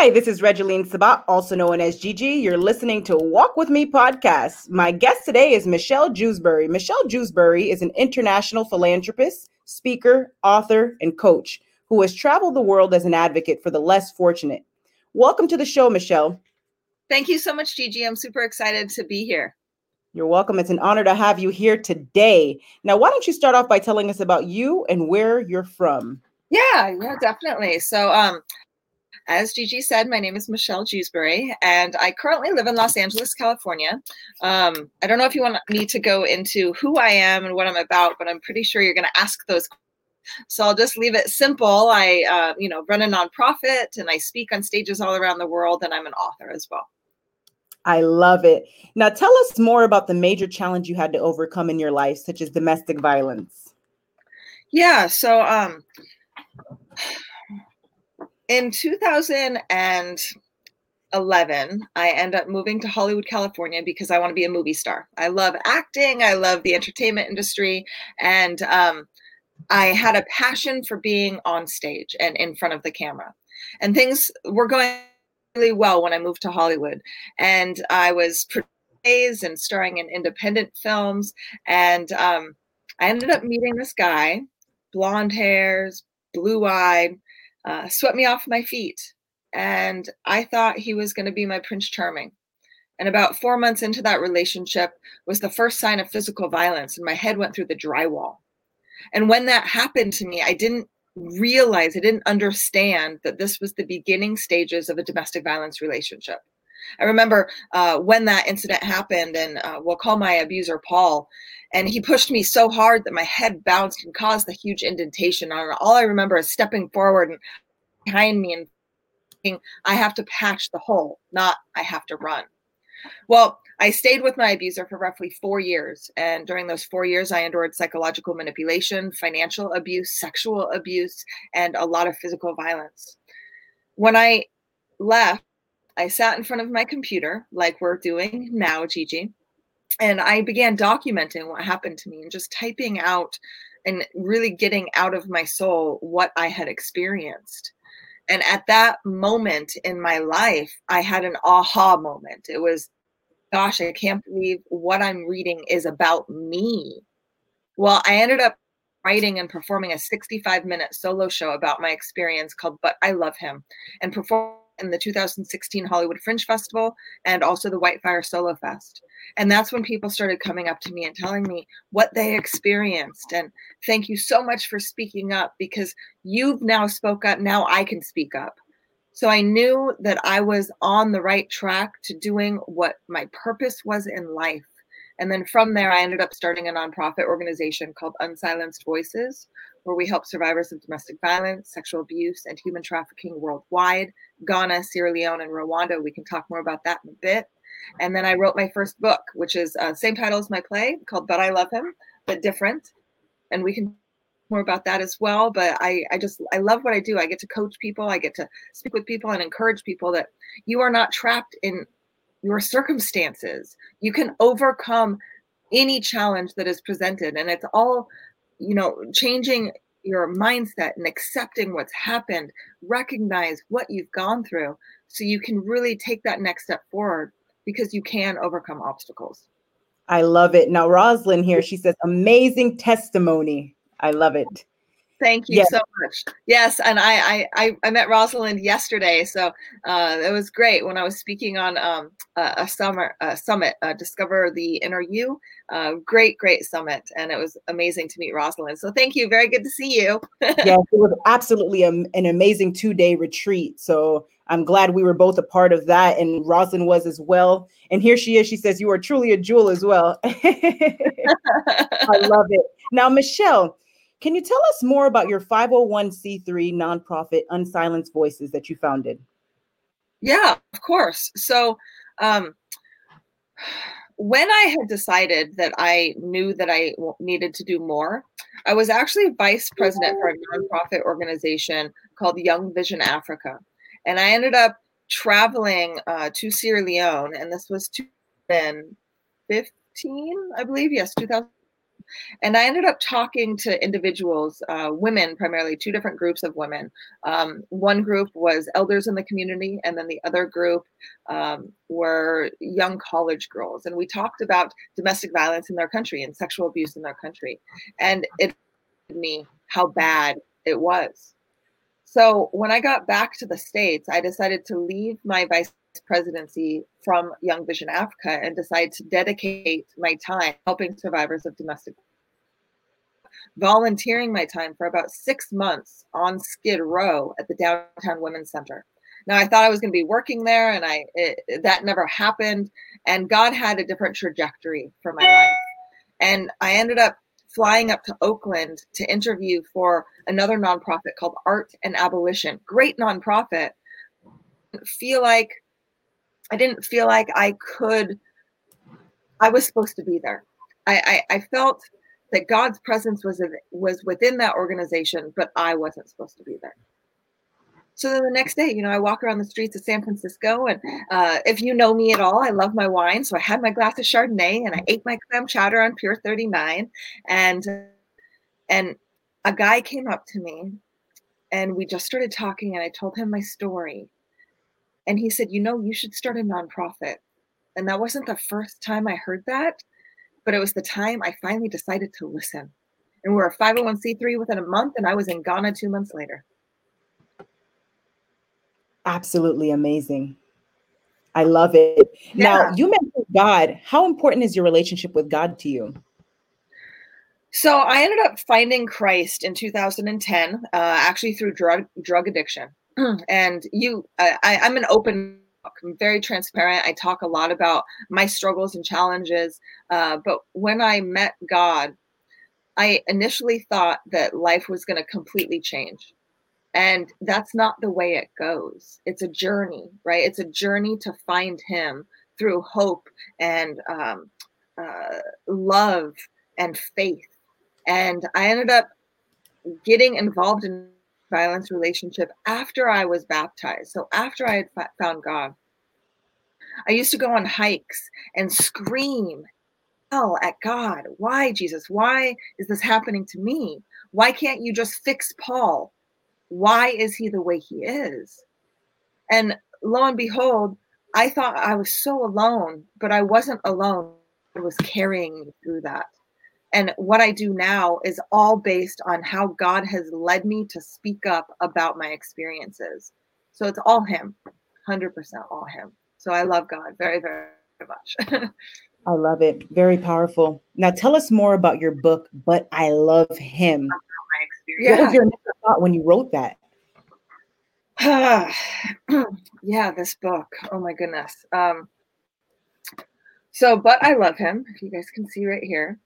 Hi, this is Regeline Sabat, also known as Gigi. You're listening to Walk With Me podcast. My guest today is Michelle Jewsbury. Michelle Jewsbury is an international philanthropist, speaker, author, and coach who has traveled the world as an advocate for the less fortunate. Welcome to the show, Michelle. Thank you so much, Gigi. I'm super excited to be here. You're welcome. It's an honor to have you here today. Now, why don't you start off by telling us about you and where you're from? Yeah, yeah, definitely. So, um, as Gigi said, my name is Michelle Jewsbury, and I currently live in Los Angeles, California. Um, I don't know if you want me to go into who I am and what I'm about, but I'm pretty sure you're going to ask those. So I'll just leave it simple. I, uh, you know, run a nonprofit, and I speak on stages all around the world, and I'm an author as well. I love it. Now, tell us more about the major challenge you had to overcome in your life, such as domestic violence. Yeah. So, um, in 2011, I end up moving to Hollywood, California because I want to be a movie star. I love acting, I love the entertainment industry, and um, I had a passion for being on stage and in front of the camera. And things were going really well when I moved to Hollywood. And I was praised and starring in independent films. And um, I ended up meeting this guy, blonde hairs, blue eyed, uh, swept me off my feet. And I thought he was going to be my Prince Charming. And about four months into that relationship was the first sign of physical violence, and my head went through the drywall. And when that happened to me, I didn't realize, I didn't understand that this was the beginning stages of a domestic violence relationship. I remember uh, when that incident happened, and uh, we'll call my abuser Paul, and he pushed me so hard that my head bounced and caused a huge indentation on. All I remember is stepping forward and behind me and thinking, I have to patch the hole, not I have to run. Well, I stayed with my abuser for roughly four years. And during those four years, I endured psychological manipulation, financial abuse, sexual abuse, and a lot of physical violence. When I left, I sat in front of my computer, like we're doing now, Gigi, and I began documenting what happened to me and just typing out and really getting out of my soul what I had experienced. And at that moment in my life, I had an aha moment. It was, gosh, I can't believe what I'm reading is about me. Well, I ended up writing and performing a 65 minute solo show about my experience called But I Love Him and perform in the 2016 Hollywood Fringe Festival and also the Whitefire Solo Fest. And that's when people started coming up to me and telling me what they experienced. And thank you so much for speaking up because you've now spoke up. Now I can speak up. So I knew that I was on the right track to doing what my purpose was in life. And then from there, I ended up starting a nonprofit organization called Unsilenced Voices, where we help survivors of domestic violence, sexual abuse, and human trafficking worldwide Ghana, Sierra Leone, and Rwanda. We can talk more about that in a bit. And then I wrote my first book, which is uh, same title as my play called But I Love Him, but different. And we can more about that as well. But I, I just, I love what I do. I get to coach people, I get to speak with people and encourage people that you are not trapped in your circumstances. You can overcome any challenge that is presented. And it's all, you know, changing your mindset and accepting what's happened, recognize what you've gone through so you can really take that next step forward because you can overcome obstacles. I love it. Now, Rosalind here, she says, amazing testimony. I love it. Thank you yes. so much. Yes, and I, I I met Rosalind yesterday, so uh, it was great when I was speaking on um, a, a summer a summit, uh, Discover the Inner You. Uh, great, great summit, and it was amazing to meet Rosalind. So thank you. Very good to see you. yes, it was absolutely a, an amazing two day retreat. So I'm glad we were both a part of that, and Rosalind was as well. And here she is. She says, "You are truly a jewel as well." I love it. Now, Michelle can you tell us more about your 501c3 nonprofit Unsilenced Voices that you founded? Yeah, of course. So, um, when I had decided that I knew that I needed to do more, I was actually vice president for a nonprofit organization called Young Vision Africa. And I ended up traveling uh, to Sierra Leone, and this was 2015, I believe. Yes, 2000 And I ended up talking to individuals, uh, women primarily, two different groups of women. Um, one group was elders in the community, and then the other group um, were young college girls. And we talked about domestic violence in their country and sexual abuse in their country. And it me how bad it was. So when I got back to the States, I decided to leave my vice presidency from Young Vision Africa and decided to dedicate my time helping survivors of domestic volunteering my time for about six months on Skid Row at the Downtown Women's Center. Now I thought I was going to be working there, and I it, that never happened. And God had a different trajectory for my life, and I ended up flying up to Oakland to interview for another nonprofit called Art and Abolition. Great nonprofit. Feel like I didn't feel like I could, I was supposed to be there. I, I, I felt that God's presence was, was within that organization, but I wasn't supposed to be there. So then the next day, you know, I walk around the streets of San Francisco, and uh, if you know me at all, I love my wine. So I had my glass of Chardonnay, and I ate my clam chowder on Pier 39, and and a guy came up to me, and we just started talking, and I told him my story, and he said, You know, you should start a nonprofit. And that wasn't the first time I heard that, but it was the time I finally decided to listen. And we're a 501c3 within a month, and I was in Ghana two months later. Absolutely amazing. I love it. Yeah. Now, you mentioned God. How important is your relationship with God to you? So I ended up finding Christ in 2010, uh, actually through drug drug addiction. and you, I, I'm an open I'm very transparent. I talk a lot about my struggles and challenges. Uh, but when I met God, I initially thought that life was going to completely change. And that's not the way it goes. It's a journey, right? It's a journey to find Him through hope and um, uh, love and faith. And I ended up getting involved in violence relationship after I was baptized. So after I had found God, I used to go on hikes and scream hell at God. Why, Jesus? Why is this happening to me? Why can't you just fix Paul? Why is he the way he is? And lo and behold, I thought I was so alone, but I wasn't alone. I was carrying me through that. And what I do now is all based on how God has led me to speak up about my experiences. So it's all Him, 100% all Him. So I love God very, very, much. I love it. Very powerful. Now tell us more about your book, But I Love Him. Yeah. What was your thought when you wrote that? yeah, this book. Oh my goodness. Um, so, But I Love Him, if you guys can see right here.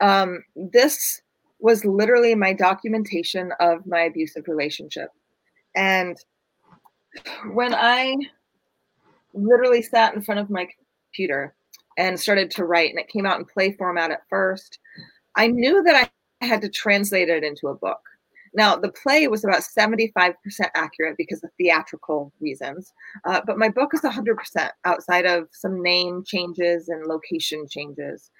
Um, this was literally my documentation of my abusive relationship. And when I literally sat in front of my computer and started to write, and it came out in play format at first, I knew that I had to translate it into a book. Now, the play was about 75% accurate because of theatrical reasons, uh, but my book is 100% outside of some name changes and location changes.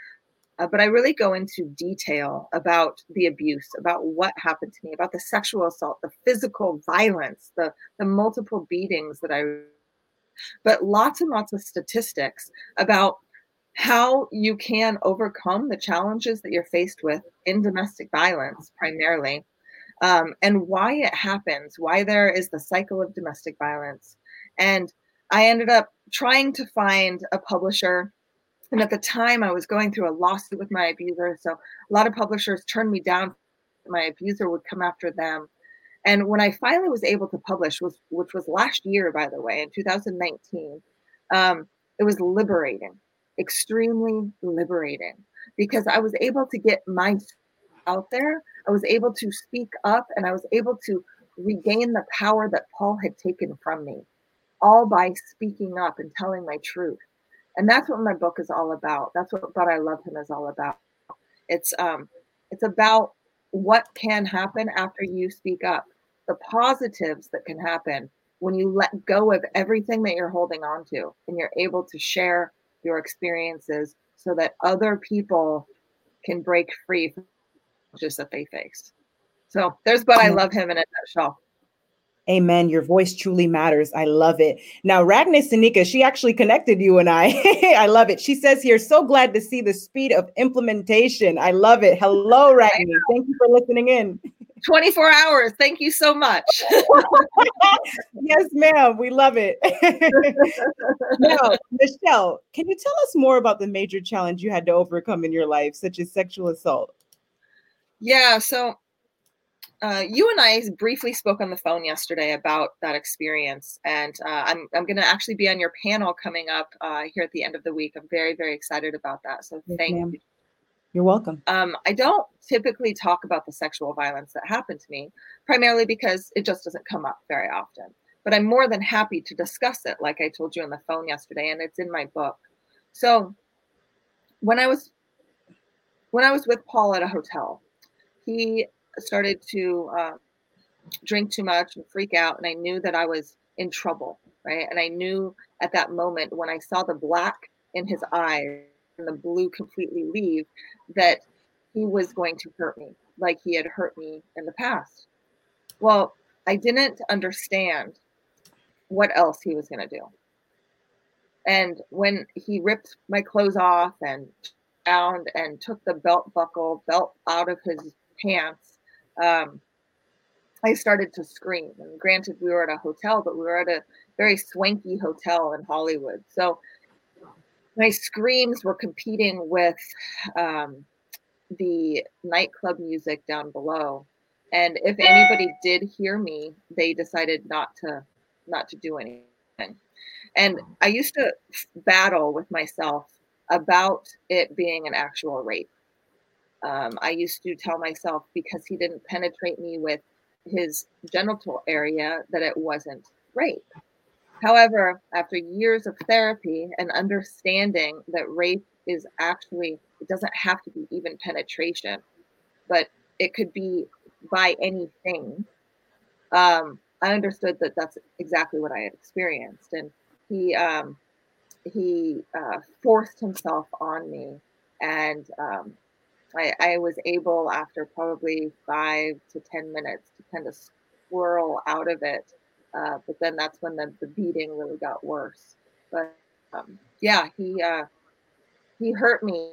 Uh, but I really go into detail about the abuse, about what happened to me, about the sexual assault, the physical violence, the, the multiple beatings that I, but lots and lots of statistics about how you can overcome the challenges that you're faced with in domestic violence primarily um, and why it happens why there is the cycle of domestic violence. And i ended up trying to find a publisher and at the time, I was going through a lawsuit with my abuser. So a lot of publishers turned me down. My abuser would come after them. And when I finally was able to publish, was which was last year, by the way, in 2019, um, it was liberating, extremely liberating, because I was able to get my out there. I was able to speak up, and I was able to regain the power that Paul had taken from me, all by speaking up and telling my truth and that's what my book is all about that's what but i love him is all about it's um it's about what can happen after you speak up the positives that can happen when you let go of everything that you're holding on to and you're able to share your experiences so that other people can break free from just that they face. So there's but I love him in a nutshell. Amen. Your voice truly matters. I love it. Now, Ragnar Sanika, she actually connected you and I. I love it. She says here, so glad to see the speed of implementation. I love it. Hello, Ragnar. Thank you for listening in. 24 hours. Thank you so much. yes, ma'am. We love it. now, Michelle, can you tell us more about the major challenge you had to overcome in your life, such as sexual assault? Yeah. So uh, you and I briefly spoke on the phone yesterday about that experience, and uh, I'm I'm going to actually be on your panel coming up uh, here at the end of the week. I'm very very excited about that. So yes, thank ma'am. you. You're welcome. Um, I don't typically talk about the sexual violence that happened to me, primarily because it just doesn't come up very often. But I'm more than happy to discuss it, like I told you on the phone yesterday, and it's in my book. So when I was when I was with Paul at a hotel, he started to uh, drink too much and freak out, and I knew that I was in trouble, right? And I knew at that moment when I saw the black in his eyes and the blue completely leave that he was going to hurt me like he had hurt me in the past. Well, I didn't understand what else he was going to do. And when he ripped my clothes off and found and took the belt buckle belt out of his pants um, I started to scream. And granted, we were at a hotel, but we were at a very swanky hotel in Hollywood. So my screams were competing with um, the nightclub music down below. And if anybody did hear me, they decided not to not to do anything. And I used to battle with myself about it being an actual rape. Um, I used to tell myself because he didn't penetrate me with his genital area that it wasn't rape. However, after years of therapy and understanding that rape is actually, it doesn't have to be even penetration, but it could be by anything. Um, I understood that that's exactly what I had experienced, and he um, he uh, forced himself on me, and um, I, I was able after probably five to 10 minutes to kind of swirl out of it. Uh, but then that's when the, the beating really got worse. But um, yeah, he, uh, he hurt me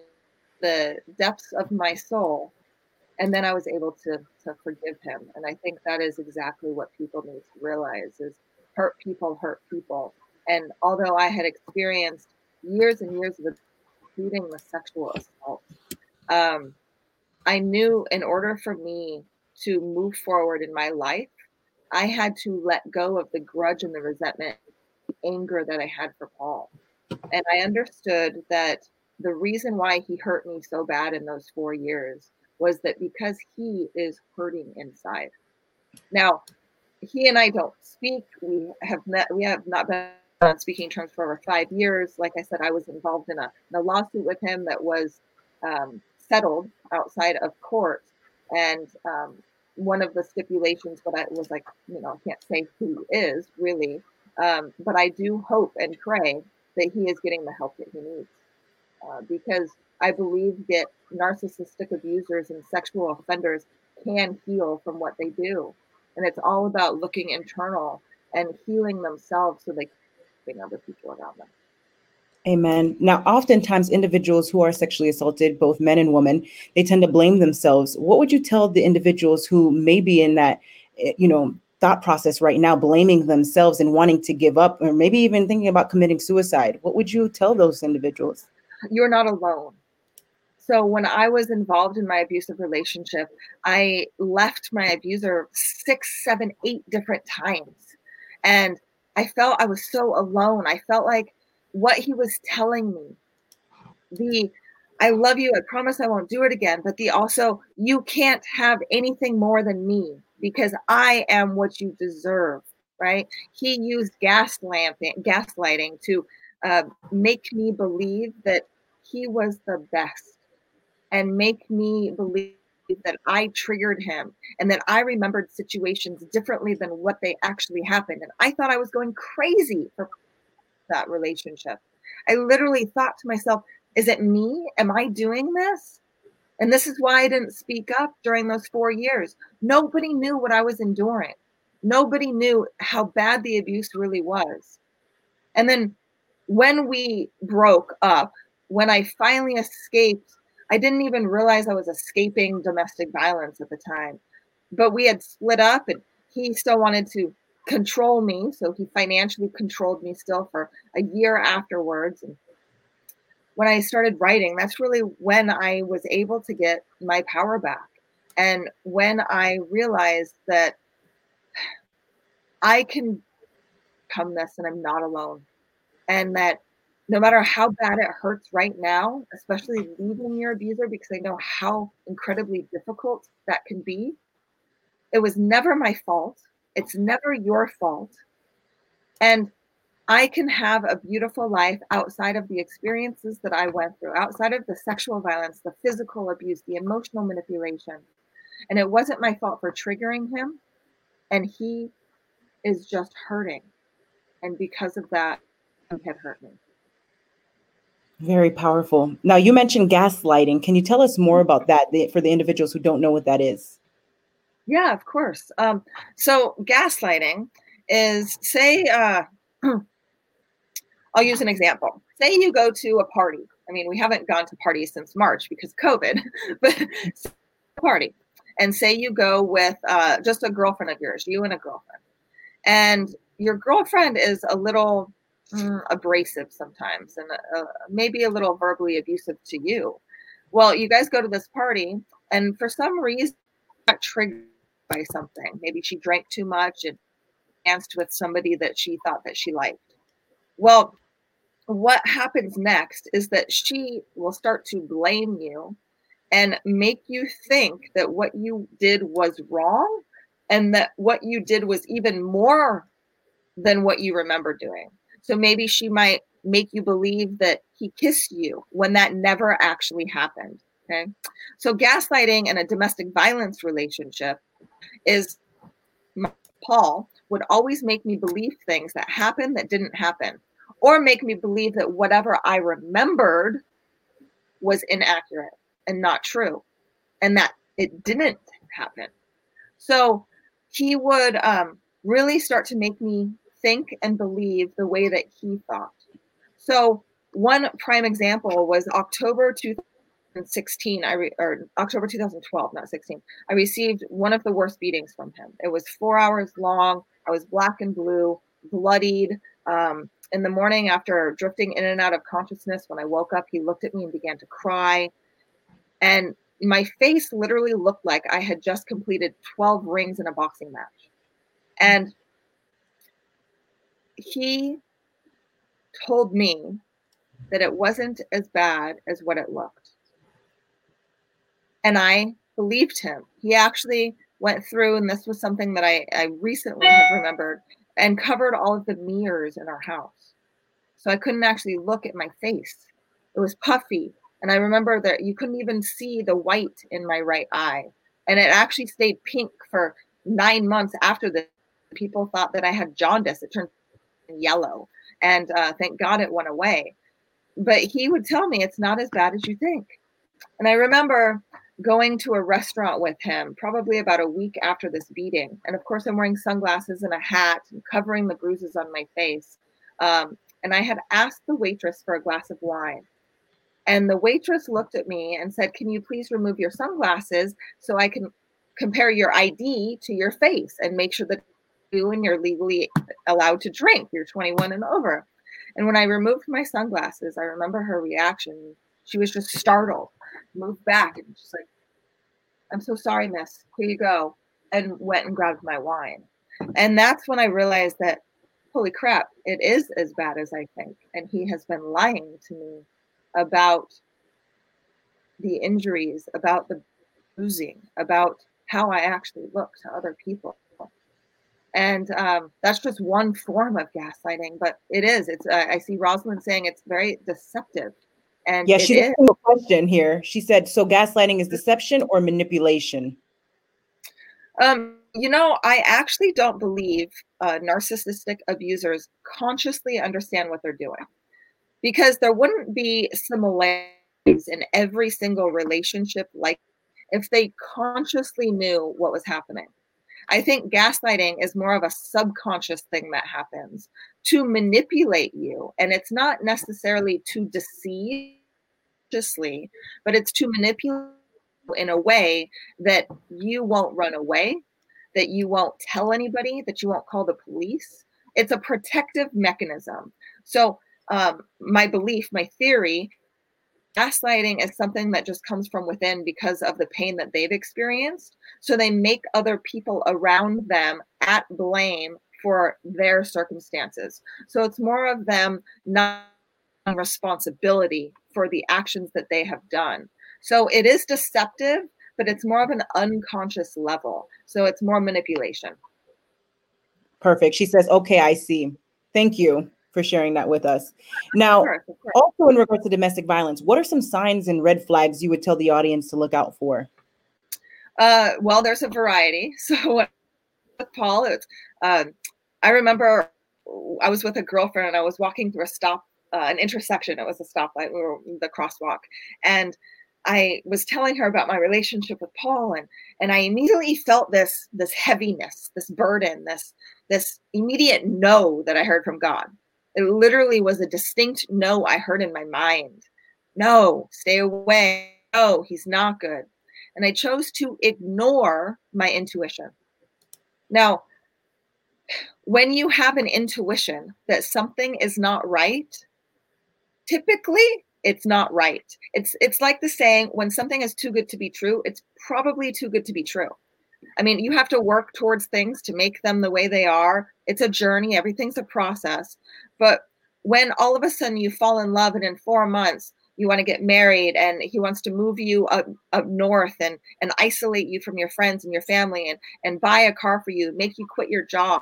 the depths of my soul. And then I was able to, to forgive him. And I think that is exactly what people need to realize is hurt people hurt people. And although I had experienced years and years of including the sexual assault, um, I knew in order for me to move forward in my life, I had to let go of the grudge and the resentment, the anger that I had for Paul. And I understood that the reason why he hurt me so bad in those four years was that because he is hurting inside. Now, he and I don't speak. We have met, we have not been on speaking terms for over five years. Like I said, I was involved in a, in a lawsuit with him that was um, settled outside of court. And um, one of the stipulations but I was like, you know, I can't say who is really, um, but I do hope and pray that he is getting the help that he needs. Uh, because I believe that narcissistic abusers and sexual offenders can heal from what they do. And it's all about looking internal and healing themselves so they can bring other people around them. Amen. Now, oftentimes, individuals who are sexually assaulted, both men and women, they tend to blame themselves. What would you tell the individuals who may be in that, eh, you know, thought process right now, blaming themselves and wanting to give up, or maybe even thinking about committing suicide? What would you tell those individuals? You're not alone. So, when I was involved in my abusive relationship, I left my abuser six, seven, eight different times. And I felt I was so alone. I felt like what he was telling me. The I love you, I promise I won't do it again, but the also you can't have anything more than me because I am what you deserve, right? He used gas lamping, gaslighting to uh, make me believe that he was the best and make me believe that I triggered him and that I remembered situations differently than what they actually happened. And I thought I was going crazy for that relationship. I literally thought to myself, is it me? Am I doing this? And this is why I didn't speak up during those four years. Nobody knew what I was enduring. Nobody knew how bad the abuse really was. And then when we broke up, when I finally escaped, I didn't even realize I was escaping domestic violence at the time. But we had split up and he still wanted to control me. So he financially controlled me still for a year afterwards. And when I started writing, that's really when I was able to get my power back. And when I realized that I can come this and I'm not alone. And that no matter how bad it hurts right now, especially leaving your abuser, because I know how incredibly difficult that can be, it was never my fault. It's never your fault. And I can have a beautiful life outside of the experiences that I went through, outside of the sexual violence, the physical abuse, the emotional manipulation. And it wasn't my fault for triggering him. And he is just hurting. And because of that, he had hurt me. Very powerful. Now, you mentioned gaslighting. Can you tell us more about that for the individuals who don't know what that is? Yeah, of course. Um, so, gaslighting is say, uh, I'll use an example. Say you go to a party. I mean, we haven't gone to parties since March because COVID, but party. And say you go with uh, just a girlfriend of yours, you and a girlfriend. And your girlfriend is a little mm, abrasive sometimes and uh, maybe a little verbally abusive to you. Well, you guys go to this party, and for some reason, triggered by something. Maybe she drank too much and danced with somebody that she thought that she liked. Well, what happens next is that she will start to blame you and make you think that what you did was wrong and that what you did was even more than what you remember doing. So maybe she might make you believe that he kissed you when that never actually happened. Okay. So gaslighting in a domestic violence relationship is Paul would always make me believe things that happened that didn't happen, or make me believe that whatever I remembered was inaccurate and not true, and that it didn't happen. So he would um, really start to make me think and believe the way that he thought. So one prime example was October 2016, I re, or October 2012, not 16. I received one of the worst beatings from him. It was four hours long. I was black and blue, bloodied. Um, in the morning, after drifting in and out of consciousness, when I woke up, he looked at me and began to cry. And my face literally looked like I had just completed 12 rings in a boxing match. And he told me that it wasn't as bad as what it looked. And I believed him. He actually went through, and this was something that I, I recently have remembered, and covered all of the mirrors in our house. So I couldn't actually look at my face. It was puffy. And I remember that you couldn't even see the white in my right eye. And it actually stayed pink for nine months after the people thought that I had jaundice. It turned yellow. And uh, thank God it went away. But he would tell me it's not as bad as you think. And I remember going to a restaurant with him probably about a week after this beating. And of course, I'm wearing sunglasses and a hat and covering the bruises on my face. Um, and I had asked the waitress for a glass of wine. And the waitress looked at me and said, Can you please remove your sunglasses so I can compare your ID to your face and make sure that you and you're legally allowed to drink? You're 21 and over. And when I removed my sunglasses, I remember her reaction. She was just startled, moved back, and just like, I'm so sorry, miss. Here you go. And went and grabbed my wine. And that's when I realized that, holy crap, it is as bad as I think. And he has been lying to me about the injuries, about the bruising, about how I actually look to other people. And um, that's just one form of gaslighting, but it is. It's. Uh, I see Rosalind saying it's very deceptive. And yeah, she asked a question here. She said, "So gaslighting is deception or manipulation?" Um, you know, I actually don't believe uh, narcissistic abusers consciously understand what they're doing because there wouldn't be similarities in every single relationship like if they consciously knew what was happening. I think gaslighting is more of a subconscious thing that happens to manipulate you. And it's not necessarily to deceive, but it's to manipulate in a way that you won't run away, that you won't tell anybody, that you won't call the police. It's a protective mechanism. So, um, my belief, my theory gaslighting is something that just comes from within because of the pain that they've experienced. So they make other people around them at blame for their circumstances. So it's more of them not responsibility for the actions that they have done. So it is deceptive, but it's more of an unconscious level. So it's more manipulation. Perfect. She says, okay, I see. Thank you for sharing that with us. Now, of course. also in regards to domestic violence, what are some signs and red flags you would tell the audience to look out for? Uh, well, there's a variety. So with Paul, it's, um, I remember I was with a girlfriend and I was walking through a stop, uh, an intersection. It was a stoplight. We were the crosswalk, and I was telling her about my relationship with Paul, and and I immediately felt this this heaviness, this burden, this this immediate no that I heard from God. It literally was a distinct no I heard in my mind. No, stay away. No, he's not good. And I chose to ignore my intuition. Now, when you have an intuition that something is not right, typically it's not right. It's it's like the saying when something is too good to be true, it's probably too good to be true. I mean, you have to work towards things to make them the way they are. It's a journey, everything's a process. But when all of a sudden you fall in love and in four months you want to get married and he wants to move you up, up north and, and isolate you from your friends and your family and, and buy a car for you, make you quit your job.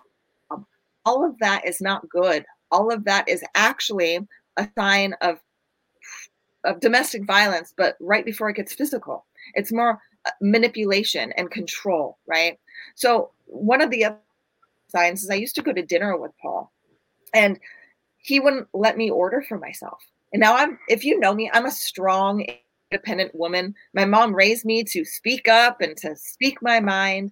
All of that is not good. All of that is actually a sign of, of domestic violence, but right before it gets physical. It's more uh, manipulation and control, right? So one of the other signs is I used to go to dinner with Paul and he wouldn't let me order for myself. And now I'm, if you know me, I'm a strong, independent woman. My mom raised me to speak up and to speak my mind.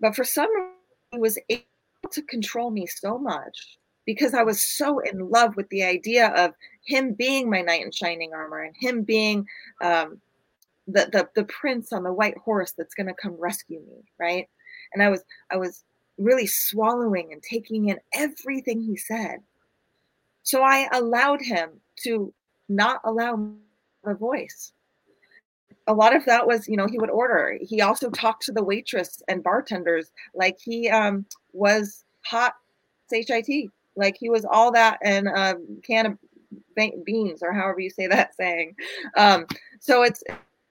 But for some reason, he was able to control me so much because I was so in love with the idea of him being my knight in shining armor and him being um, the, the the prince on the white horse that's going to come rescue me, right? And I was I was really swallowing and taking in everything he said. So I allowed him to not allow a voice. A lot of that was, you know, he would order. He also talked to the waitress and bartenders like he um, was hot HIT, like he was all that and a can of beans or however you say that saying. Um, so it's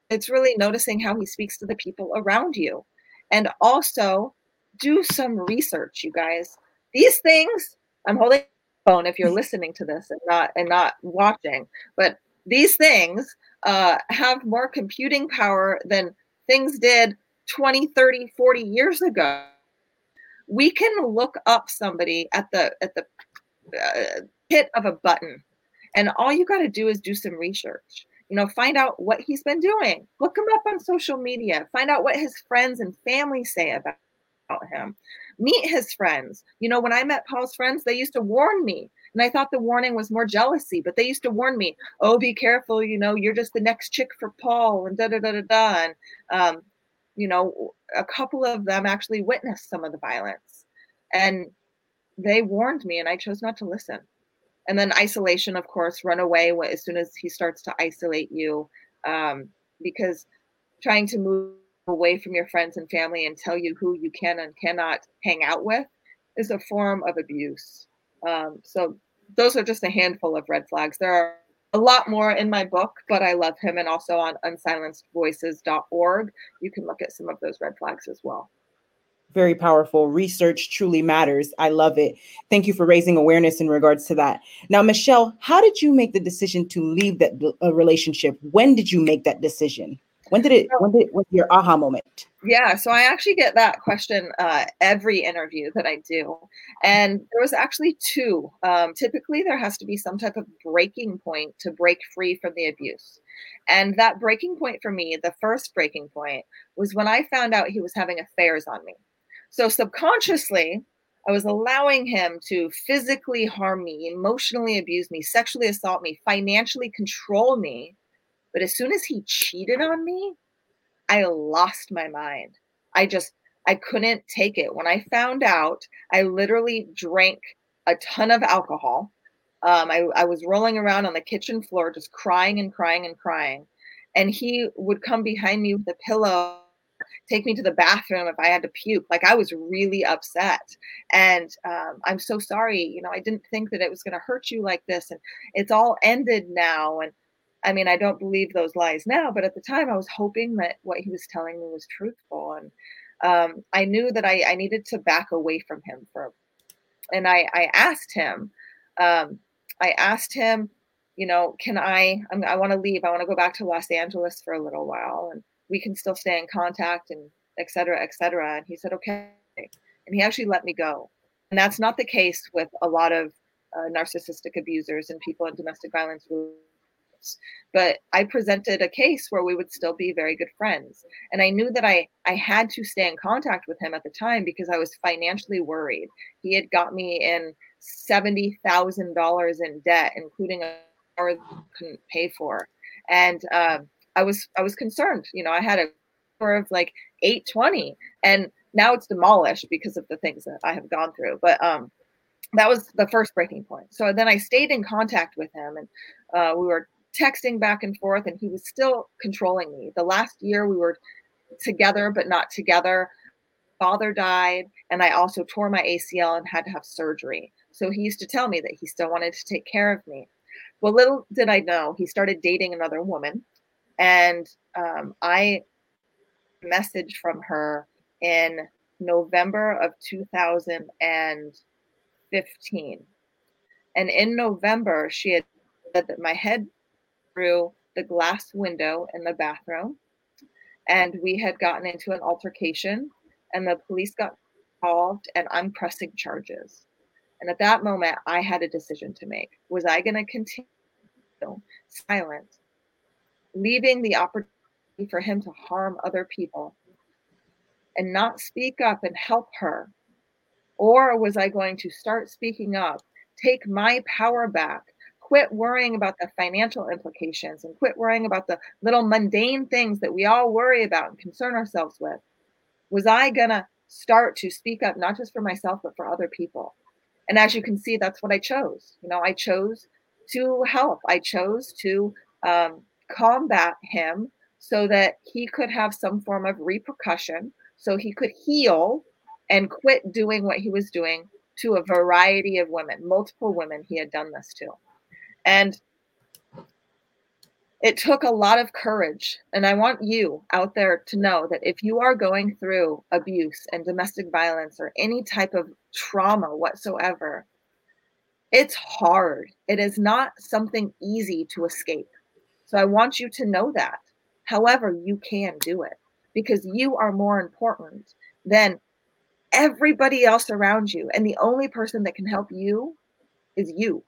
it's really noticing how he speaks to the people around you, and also do some research, you guys. These things I'm holding phone if you're listening to this and not and not watching, but these things uh, have more computing power than things did 20 30 40 years ago. We can look up somebody at the at the uh, hit of a button and all you got to do is do some research. You know find out what he's been doing. Look him up on social media. Find out what his friends and family say about him meet his friends. You know when i met paul's friends they used to warn me and i thought the warning was more jealousy but they used to warn me oh be careful you know you're just the next chick for paul and da da da da da and um, you know a couple of them actually witnessed some of the violence and they warned me and i chose not to listen. And then isolation of course run away as soon as he starts to isolate you um, because trying to move away from your friends and family and tell you who you can and cannot hang out with is a form of abuse um, so those are just a handful of red flags there are a lot more in my book but i love him and also on unsilencedvoices.org you can look at some of those red flags as well very powerful. Research truly matters. I love it. Thank you for raising awareness in regards to that. Now, Michelle, how did you make the decision to leave that uh, relationship? When did you make that decision? When did it? When did? What your aha moment? Yeah, so I actually get that question uh, every interview that I do, and there was actually two. Um, typically, there has to be some type of breaking point to break free from the abuse, and that breaking point for me, the first breaking point, was when I found out he was having affairs on me. So subconsciously, I was allowing him to physically harm me, emotionally abuse me, sexually assault me, financially control me. But as soon as he cheated on me, I lost my mind. I just, I couldn't take it. When I found out, I literally drank a ton of alcohol. Um, I, I was rolling around on the kitchen floor, just crying and crying and crying. And he would come behind me with a pillow take me to the bathroom if I had to puke. Like I was really upset. And um, I'm so sorry. You know, I didn't think that it was going to hurt you like this. And it's all ended now. And I mean, I don't believe those lies now, but at the time I was hoping that what he was telling me was truthful. And um, I knew that I, I, needed to back away from him for, and I, I asked him, um, I asked him, you know, can I, I'm, i want to leave. I want to go back to Los Angeles for a little while. And we can still stay in contact and et cetera, et cetera. And he said, okay. And he actually let me go. And that's not the case with a lot of uh, narcissistic abusers and people in domestic violence But I presented a case where we would still be very good friends. And I knew that I, I had to stay in contact with him at the time because I was financially worried. He had got me in $70,000 in debt, including a car that I couldn't pay for. And um, I was I was concerned. You know, I had a score of like 820 and now it's demolished because of the things that I have gone through. But um that was the first breaking point. So then I stayed in contact with him and uh, we were texting back and forth and he was still controlling me. The last year we were together but not together. Father died and I also tore my ACL and had to have surgery. So he used to tell me that he still wanted to take care of me. Well, little did I know, he started dating another woman and um, I messaged from her in November of 2015. And in November, she had said that my head through the glass window in the bathroom. And we had gotten into an altercation, and the police got involved, and I'm pressing charges. And at that moment, I had a decision to make. Was I going to continue silent leaving the opportunity for him to harm other people and not speak up and help her? Or was I going to start speaking up, take my power back, quit worrying about the financial implications, and quit worrying about the little mundane things that we all worry about and concern ourselves with? Was I going to start to speak up, not just for myself, but for other people? And as you can see, that's what I chose. You know, I chose to help, I chose to um, combat him so that he could have some form of repercussion, so he could heal and quit doing what he was doing to a variety of women, multiple women he had done this to. And it took a lot of courage. And I want you out there to know that if you are going through abuse and domestic violence or any type of trauma whatsoever, it's hard. It is not something easy to escape. So I want you to know that. However, you can do it because you are more important than everybody else around you. And the only person that can help you is you.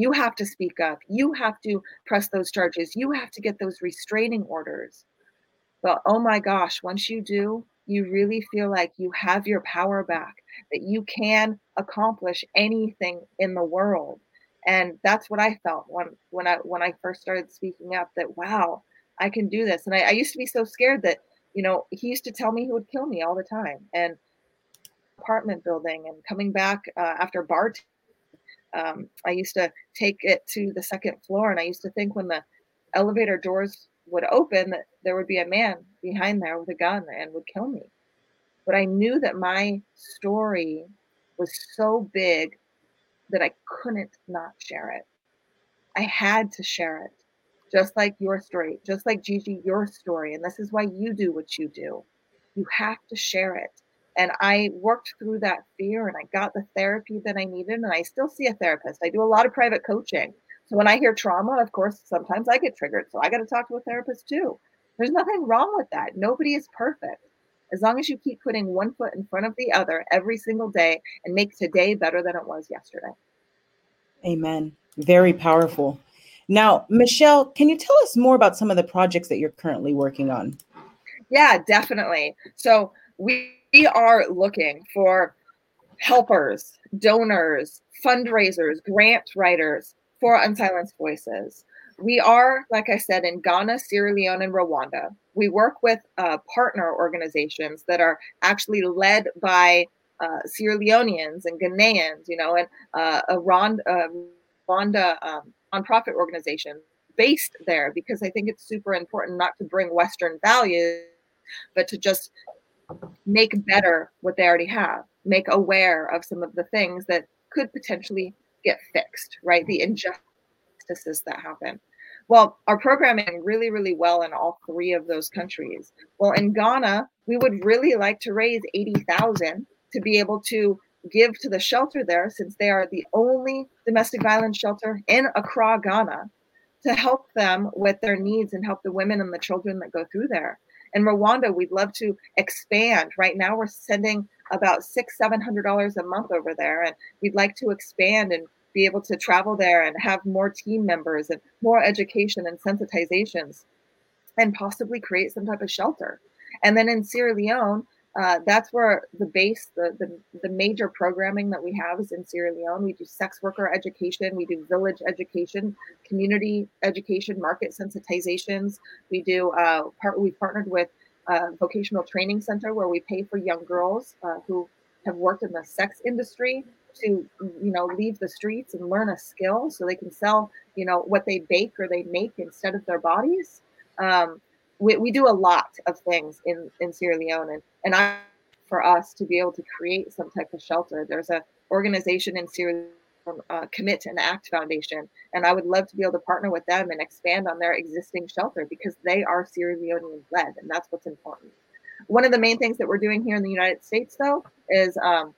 You have to speak up. You have to press those charges. You have to get those restraining orders. But oh my gosh, once you do, you really feel like you have your power back, that you can accomplish anything in the world and that's what i felt when when i when i first started speaking up that wow i can do this and i, I used to be so scared that you know he used to tell me he would kill me all the time and apartment building and coming back uh, after bar t- um, i used to take it to the second floor and i used to think when the elevator doors would open that there would be a man behind there with a gun and would kill me but i knew that my story was so big that I couldn't not share it. I had to share it, just like your story, just like Gigi, your story. And this is why you do what you do. You have to share it. And I worked through that fear and I got the therapy that I needed. And I still see a therapist. I do a lot of private coaching. So when I hear trauma, of course, sometimes I get triggered. So I got to talk to a therapist too. There's nothing wrong with that. Nobody is perfect. As long as you keep putting one foot in front of the other every single day and make today better than it was yesterday. Amen. Very powerful. Now, Michelle, can you tell us more about some of the projects that you're currently working on? Yeah, definitely. So we are looking for helpers, donors, fundraisers, grant writers for Unsilenced Voices. We are, like I said, in Ghana, Sierra Leone, and Rwanda. We work with uh, partner organizations that are actually led by uh, Sierra Leoneans and Ghanaians, you know, and uh, a Rwanda, Rwanda um, nonprofit organization based there because I think it's super important not to bring Western values, but to just make better what they already have, make aware of some of the things that could potentially get fixed, right? The injustices that happen. Well, our programming really, really well in all three of those countries. Well, in Ghana, we would really like to raise 80,000 to be able to give to the shelter there since they are the only domestic violence shelter in Accra, Ghana, to help them with their needs and help the women and the children that go through there. In Rwanda, we'd love to expand. Right now, we're sending about six, seven hundred dollars a month over there, and we'd like to expand and be able to travel there and have more team members and more education and sensitizations, and possibly create some type of shelter. And then in Sierra Leone, uh, that's where the base, the, the the major programming that we have is in Sierra Leone. We do sex worker education, we do village education, community education, market sensitizations. We do uh, part. We've partnered with a vocational training center where we pay for young girls uh, who have worked in the sex industry to you know leave the streets and learn a skill so they can sell you know what they bake or they make instead of their bodies. Um, we, we do a lot of things in in Sierra Leone, and and I for us to be able to create some type of shelter. There's a organization in Sierra Leone, uh, Commit and Act Foundation, and I would love to be able to partner with them and expand on their existing shelter because they are Sierra Leonean led, and that's what's important. One of the main things that we're doing here in the United States, though, is um,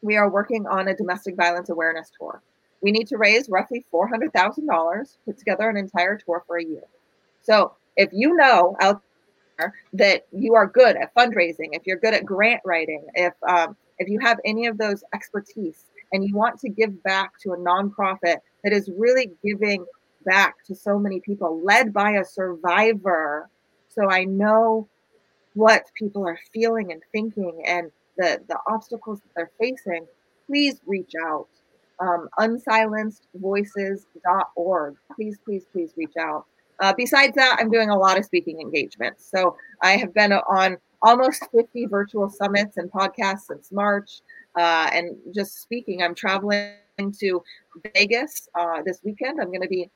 we are working on a domestic violence awareness tour. We need to raise roughly $400,000, put together an entire tour for a year. So if you know out there that you are good at fundraising, if you're good at grant writing, if um, if you have any of those expertise and you want to give back to a nonprofit that is really giving back to so many people, led by a survivor, so I know what people are feeling and thinking and the the obstacles that they're facing, please reach out. Um, unsilencedvoices.org. Please, please, please reach out. Uh, besides that, I'm doing a lot of speaking engagements. So I have been on almost 50 virtual summits and podcasts since March. Uh, and just speaking, I'm traveling to Vegas uh, this weekend. I'm going to be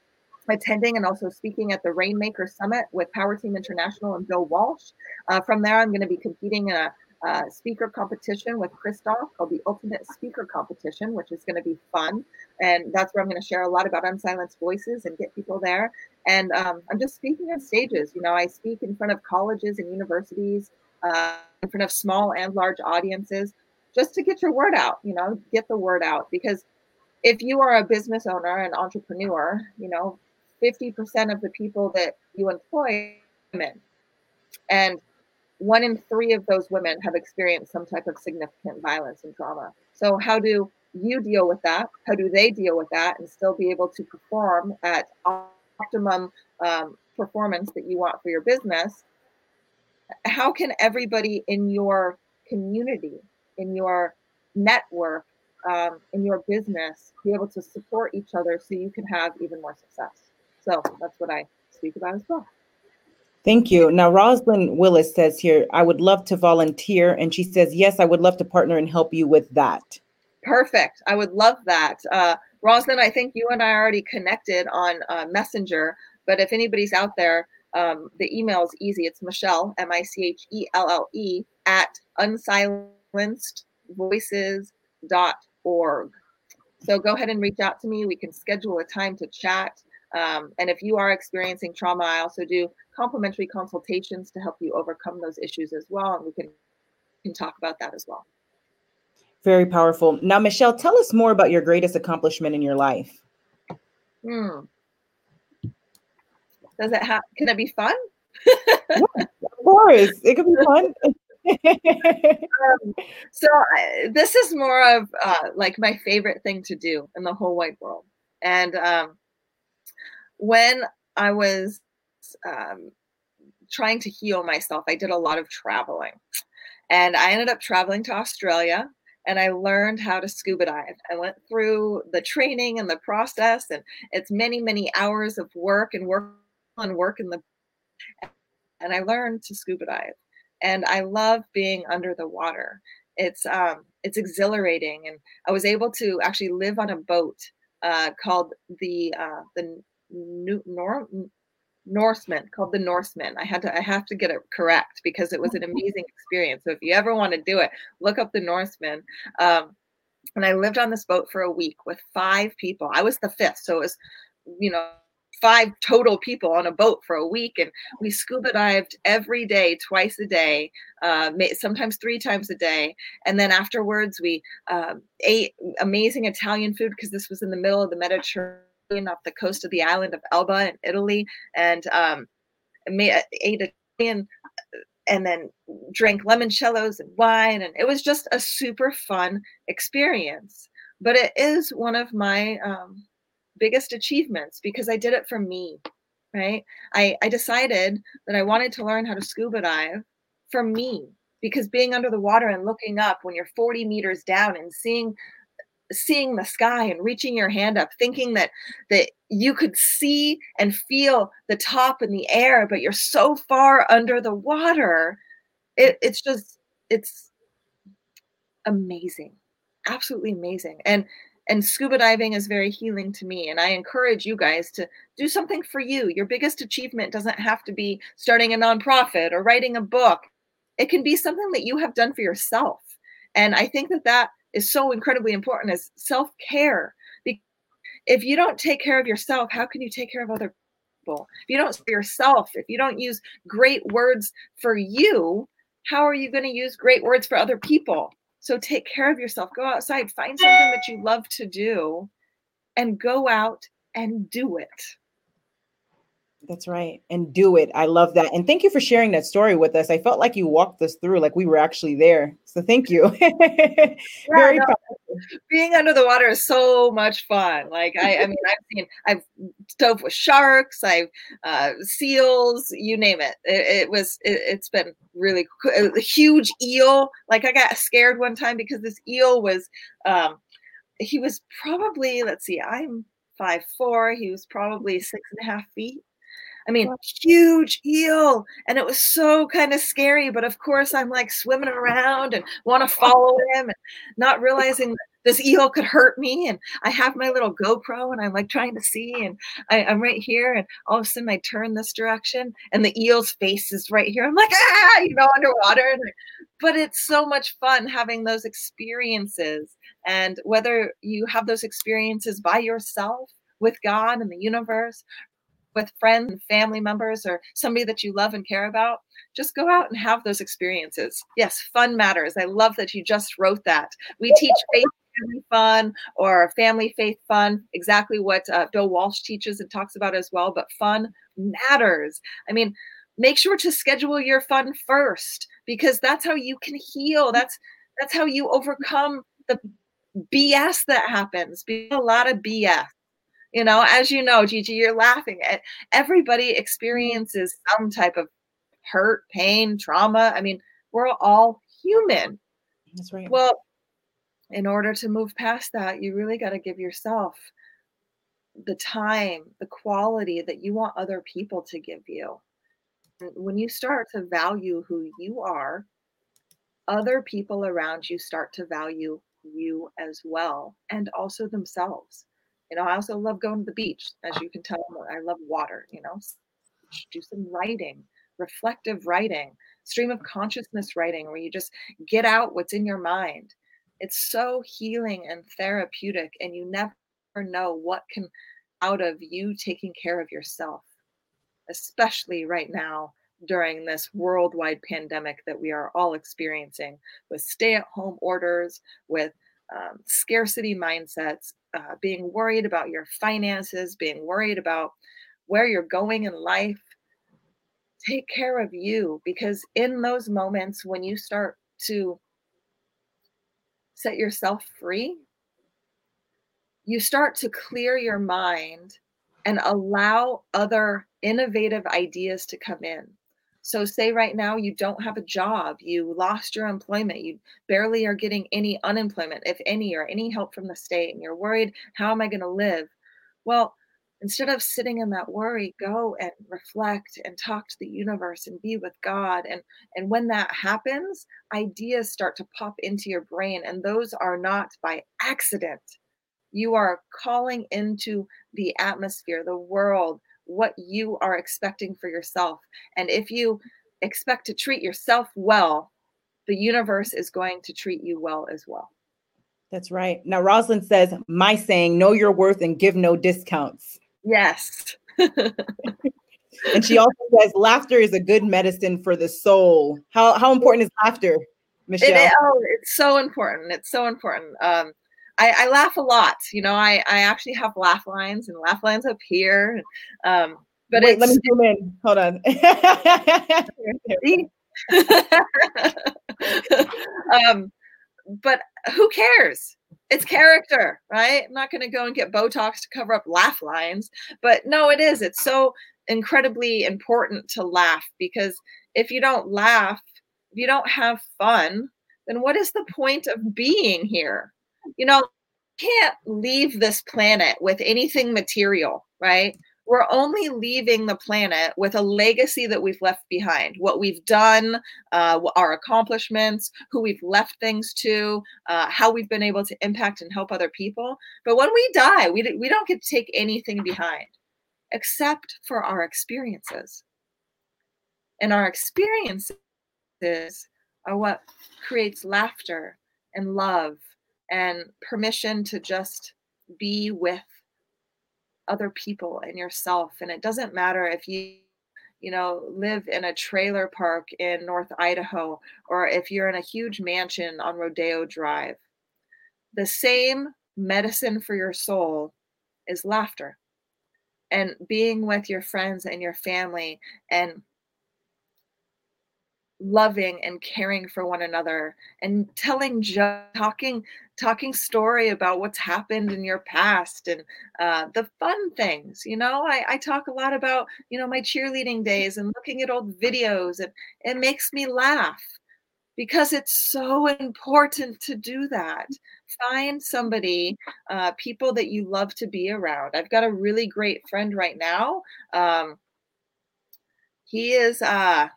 attending and also speaking at the Rainmaker Summit with Power Team International and Bill Walsh. Uh, from there, I'm going to be competing in a uh, speaker competition with Christoph called the Ultimate Speaker Competition, which is going to be fun. And that's where I'm going to share a lot about unsilenced voices and get people there. And um, I'm just speaking on stages. You know, I speak in front of colleges and universities, uh, in front of small and large audiences, just to get your word out. You know, get the word out because if you are a business owner and entrepreneur, you know, 50% of the people that you employ women. And one in three of those women have experienced some type of significant violence and trauma. So, how do you deal with that? How do they deal with that and still be able to perform at optimum um, performance that you want for your business? How can everybody in your community, in your network, um, in your business be able to support each other so you can have even more success? So, that's what I speak about as well. Thank you. Now, Rosalind Willis says here, I would love to volunteer. And she says, Yes, I would love to partner and help you with that. Perfect. I would love that. Uh, Rosalind, I think you and I already connected on uh, Messenger, but if anybody's out there, um, the email is easy. It's Michelle, M I C H E L L E, at unsilencedvoices.org. So go ahead and reach out to me. We can schedule a time to chat. Um, and if you are experiencing trauma, I also do complimentary consultations to help you overcome those issues as well. And we can, can talk about that as well. Very powerful. Now, Michelle, tell us more about your greatest accomplishment in your life. Hmm. Does it have, can it be fun? yeah, of course, it could be fun. um, so I, this is more of uh, like my favorite thing to do in the whole wide world. And um, when I was um, trying to heal myself, I did a lot of traveling. And I ended up traveling to Australia and I learned how to scuba dive. I went through the training and the process, and it's many, many hours of work and work and work in the and I learned to scuba dive. And I love being under the water. It's um it's exhilarating and I was able to actually live on a boat uh, called the uh, the New Nor- Norseman called the Norseman. I had to I have to get it correct because it was an amazing experience. So if you ever want to do it, look up the Norseman. Um, and I lived on this boat for a week with five people. I was the fifth, so it was, you know, five total people on a boat for a week, and we scuba dived every day, twice a day, uh, sometimes three times a day. And then afterwards, we uh, ate amazing Italian food because this was in the middle of the Mediterranean off the coast of the island of Elba in Italy, and um, ate Italian and then drank limoncellos and wine, and it was just a super fun experience. But it is one of my um, biggest achievements because I did it for me. Right? I, I decided that I wanted to learn how to scuba dive for me because being under the water and looking up when you're 40 meters down and seeing seeing the sky and reaching your hand up thinking that that you could see and feel the top in the air but you're so far under the water. It, it's just it's amazing absolutely amazing. And and scuba diving is very healing to me and i encourage you guys to do something for you. Your biggest achievement doesn't have to be starting a nonprofit or writing a book. It can be something that you have done for yourself. And i think that that is so incredibly important is self-care. If you don't take care of yourself how can you take care of other people? If you don't yourself if you don't use great words for you how are you going to use great words for other people? So take care of yourself. Go outside find something that you love to do and go out and do it that's right. And do it. I love that. And thank you for sharing that story with us. I felt like you walked us through like we were actually there. So thank you. Very no, being under the water is so much fun. Like I, I mean, I've seen, I've dove with sharks, I've uh, seals, you name it. It, it was, it, has been really cool. a huge eel. Like I got scared one time because this eel was, um, he was probably, let's see, I'm five four. He was probably six and a half feet I mean, huge eel. And it was so kind of scary. But of course, I'm like swimming around and want to follow him and not realizing this eel could hurt me. And I have my little GoPro and I'm like trying to see. And I, am right here. And all of a sudden I turn this direction and the eel's face is right here. I'm like, ah, you know, underwater. But it's so much fun having those experiences. And whether you have those experiences by yourself with God and the universe, with friends and family members or somebody that you love and care about, just go out and have those experiences. Yes, fun matters. I love that you just wrote that. We teach faith fun or family faith fun, exactly what uh, Bill Walsh teaches and talks about as well, but fun matters. I mean, make sure to schedule your fun first because that's how you can heal. That's that's how you overcome the BS that happens. Be a lot of BS you know, as you know, Gigi, you're laughing at everybody mm-hmm. experiences some type of hurt, pain, trauma. I mean, we're all human. That's right. Well, in order to move past that, you really got to give yourself the time, the quality that you want other people to give you. when you start to value who you are, other people around you start to value you as well and also themselves. You know, I also love going to the beach. As ah. you can tell, I love water, you know. Do some writing, reflective writing, stream of consciousness writing, where you just get out what's in your mind. It's so healing and therapeutic, and you never know what can out of you taking care of yourself, especially right now during this worldwide pandemic that we are all experiencing with stay at home orders, with um, scarcity mindsets, uh, being worried about your finances, being worried about where you're going in life. take care of you because in those moments when you start to set yourself free, you start to clear your mind and allow other innovative ideas to come in. So, say right now you don't have a job, you lost your employment, you barely are getting any unemployment, if any, or any help from the state, and you're worried, how am I going to live? Well, instead of sitting in that worry, go and reflect and talk to the universe and be with God. And, and when that happens, ideas start to pop into your brain, and those are not by accident. You are calling into the atmosphere, the world, what you are expecting for yourself. And if you expect to treat yourself well, the universe is going to treat you well as well. That's right. Now, Rosalind says, My saying, know your worth and give no discounts. Yes. and she also says, laughter is a good medicine for the soul. How, how important is laughter, Michelle? It, oh, it's so important. It's so important. Um, I, I, laugh a lot. You know, I, I actually have laugh lines and laugh lines up here. Um, but Wait, let me zoom in. Hold on. um, but who cares? It's character, right? I'm not going to go and get Botox to cover up laugh lines. But no, it is. It's so incredibly important to laugh because if you don't laugh, if you don't have fun, then what is the point of being here? You know, can't leave this planet with anything material, right? We're only leaving the planet with a legacy that we've left behind, what we've done, uh, our accomplishments, who we've left things to, uh, how we've been able to impact and help other people. But when we die, we, we don't get to take anything behind except for our experiences. And our experiences are what creates laughter and love and permission to just be with other people and yourself. And it doesn't matter if you you know live in a trailer park in north idaho or if you're in a huge mansion on rodeo drive. The same medicine for your soul is laughter and being with your friends and your family and loving and caring for one another and telling talking talking story about what's happened in your past and uh, the fun things you know? I, I talk a lot about you know my cheerleading days and looking at old videos and it makes me laugh because it's so important to do that. Find somebody uh, people that you love to be around. I've got a really great friend right now um, he is uh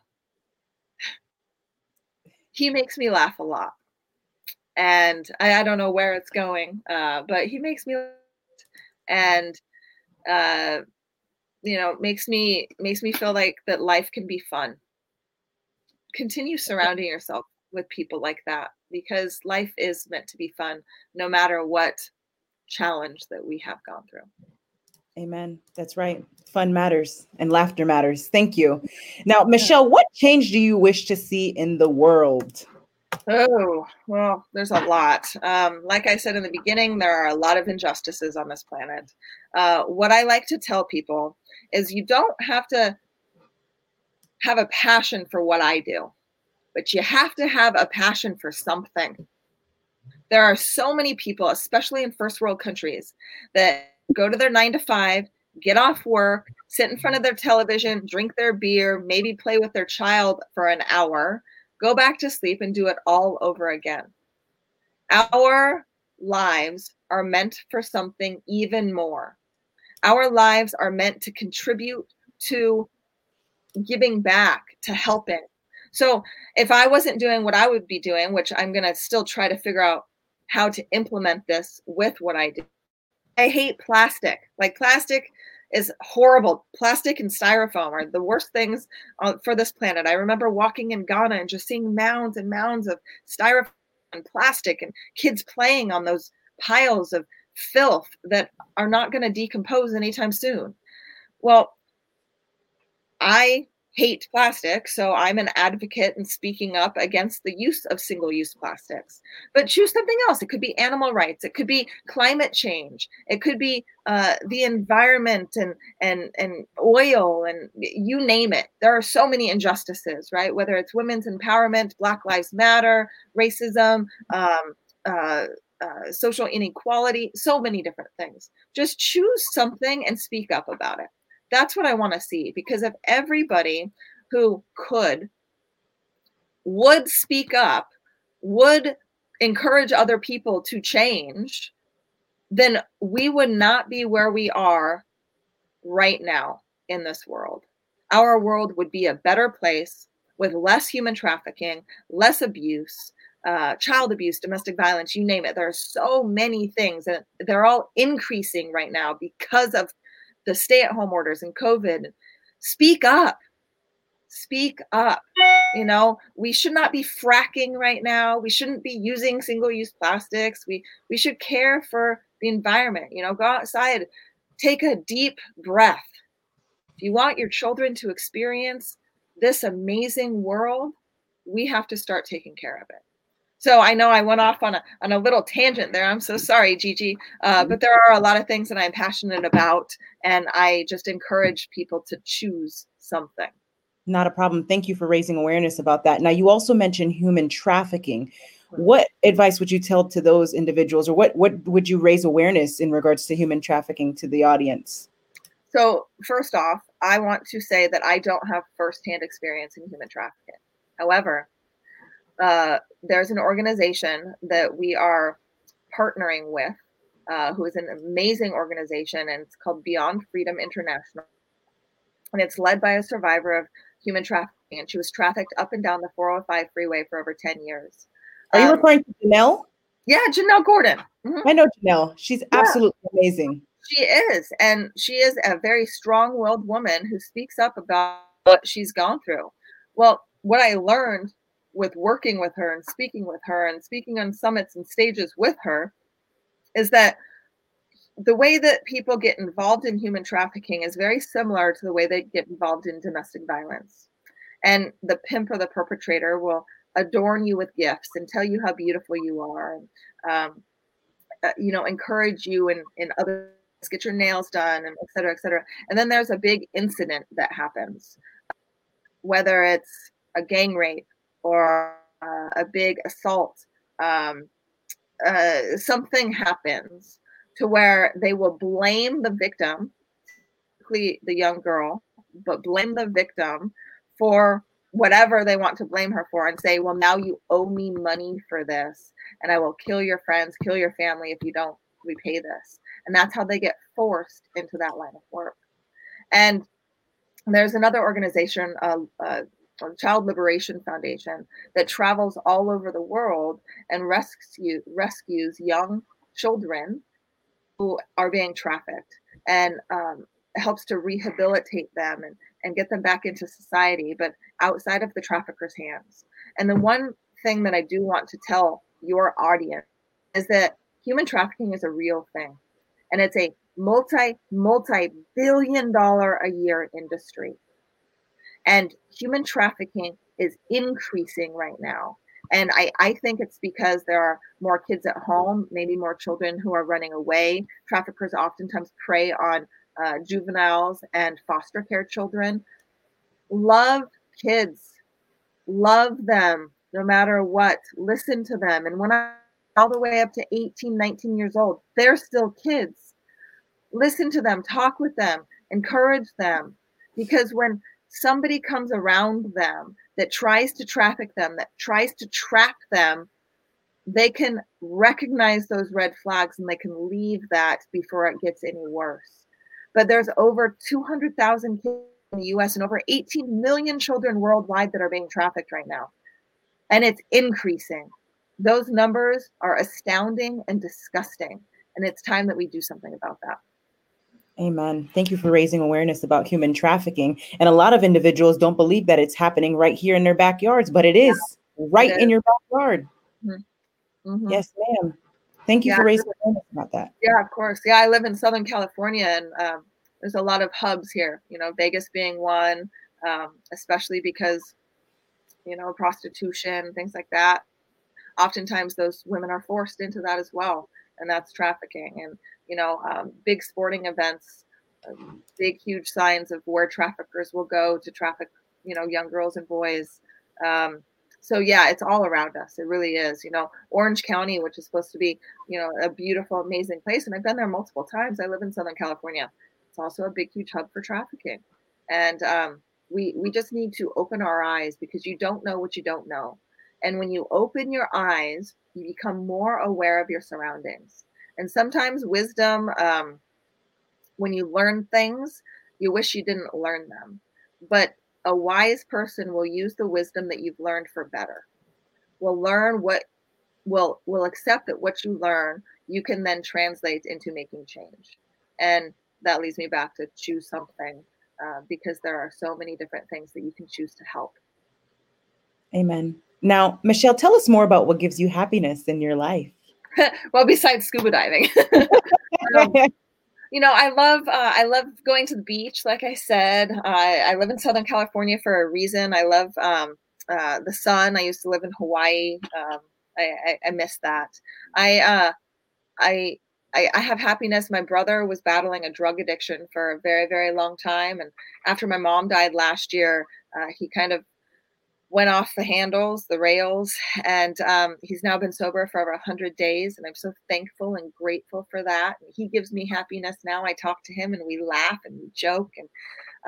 he makes me laugh a lot. And I, I don't know where it's going, uh, but he makes me and uh, you know makes me makes me feel like that life can be fun. Continue surrounding yourself with people like that because life is meant to be fun no matter what challenge that we have gone through. Amen. That's right. Fun matters and laughter matters. Thank you. Now, Michelle, what change do you wish to see in the world? Oh, well, there's a lot. Um, like I said in the beginning, there are a lot of injustices on this planet. Uh, what I like to tell people is you don't have to have a passion for what I do, but you have to have a passion for something. There are so many people, especially in first world countries, that go to their nine to five, get off work, sit in front of their television, drink their beer, maybe play with their child for an hour, go back to sleep, and do it all over again. Our lives are meant for something even more. Our lives are meant to contribute to giving back, to helping. So if I wasn't doing what I would be doing, which I'm going to still try to figure out how to implement this with what I do, I hate plastic. Like plastic is horrible. Plastic and styrofoam are the worst things for this planet. I remember walking in Ghana and just seeing mounds and mounds of styrofoam and plastic and kids playing on those piles of filth that are not going to decompose anytime soon. Well, I hate plastic, so I'm an advocate and speaking up against the use of single use plastics. But choose something else. It could be animal rights, it could be climate change, it could be uh, the environment and, and, and oil, and you name it. There are so many injustices, right? Whether it's women's empowerment, Black Lives Matter, racism, um, uh, uh, social inequality, so many different things. Just choose something and speak up about it. That's what I want to see because if everybody who could would speak up, would encourage other people to change, then we would not be where we are right now in this world. Our world would be a better place with less human trafficking, less abuse, uh, child abuse, domestic violence, you name it. There are so many things, and they're all increasing right now because of the stay at home orders and COVID. Speak up. Speak up. You know, we should not be fracking right now. We shouldn't be using single use plastics. We we should care for the environment. You know, go outside, take a deep breath. If you want your children to experience this amazing world, we have to start taking care of it. So I know I went off on a on a little tangent there. I'm so sorry, Gigi. Uh, mm-hmm. but there are a lot of things that I'm passionate about, and I just encourage people to choose something. Not a problem. Thank you for raising awareness about that. Now, you also mentioned human trafficking. What advice would you tell to those individuals, or what what would you raise awareness in regards to human trafficking to the audience? So, first off, I want to say that I don't have firsthand experience in human trafficking. However, uh, there's an organization that we are partnering with, uh, who is an amazing organization, and it's called Beyond Freedom International. And it's led by a survivor of human trafficking, and she was trafficked up and down the 405 freeway for over 10 years. Are you um, referring to Janelle? Yeah, Janelle Gordon. Mm-hmm. I know Janelle. She's yeah. absolutely amazing. She is. And she is a very strong willed woman who speaks up about what she's gone through. Well, what I learned with working with her and speaking with her and speaking on summits and stages with her is that the way that people get involved in human trafficking is very similar to the way they get involved in domestic violence. And the pimp or the perpetrator will adorn you with gifts and tell you how beautiful you are, and um, uh, you know, encourage you in in other get your nails done, and et cetera, et cetera. And then there's a big incident that happens, whether it's a gang rape or uh, a big assault, um, uh, something happens to where they will blame the victim, the young girl, but blame the victim for whatever they want to blame her for and say, well, now you owe me money for this, and I will kill your friends, kill your family if you don't repay this. And that's how they get forced into that line of work. And there's another organization, uh, uh, Child Liberation Foundation that travels all over the world and rescue, rescues young children who are being trafficked and um, helps to rehabilitate them and, and get them back into society, but outside of the trafficker's hands. And the one thing that I do want to tell your audience is that human trafficking is a real thing and it's a multi multi billion dollar a year industry and human trafficking is increasing right now. And I, I think it's because there are more kids at home, maybe more children who are running away. Traffickers oftentimes prey on uh, juveniles and foster care children. Love kids, love them no matter what. Listen to them. And when I all the way up to 18, 19 years old, they're still kids. Listen to them, talk with them, encourage them. Because when somebody comes around them that tries to traffic them, that tries to trap them, they can recognize those red flags and they can leave that before it gets any worse. But there's over 200,000 kids in the US and over 18 million children worldwide that are being trafficked right now. And it's increasing. Those numbers are astounding and disgusting. And it's time that we do something about that. Amen. Thank you for raising awareness about human trafficking. And a lot of individuals don't believe that it's happening right here in their backyards, but it is yeah, right it is. in your backyard. Mm-hmm. Mm-hmm. Yes, ma'am. Thank you yeah, for raising awareness about that. Yeah, of course. Yeah, I live in Southern California and um, there's a lot of hubs here, you know, Vegas being one, um, especially because you know prostitution, things like that. Oftentimes, those women are forced into that as well, and that's trafficking. And you know, um, big sporting events, um, big huge signs of where traffickers will go to traffic, you know, young girls and boys. Um, so yeah, it's all around us. It really is. You know, Orange County, which is supposed to be, you know, a beautiful, amazing place, and I've been there multiple times. I live in Southern California. It's also a big, huge hub for trafficking, and um, we we just need to open our eyes because you don't know what you don't know, and when you open your eyes, you become more aware of your surroundings. And sometimes wisdom, um, when you learn things, you wish you didn't learn them, but a wise person will use the wisdom that you've learned for better. Will learn what will will accept that what you learn you can then translate into making change. And that leads me back to choose something uh, because there are so many different things that you can choose to help. Amen. Now michelle tell us more about what gives you happiness in your life well besides scuba diving um, you know, I love uh, I love going to the beach. Like I said, I, I live in Southern California for a reason. I love um, uh, the sun. I used to live in Hawaii. Um, I, I, I, miss that. I, uh, I I I have happiness. My brother was battling a drug addiction for a very very long time, and after my mom died last year, uh, he kind of went off the handles, the rails, and um, he's now been sober for over 100 days. And I'm so thankful and grateful for that. And he gives me happiness now. I talk to him and we laugh and we joke, and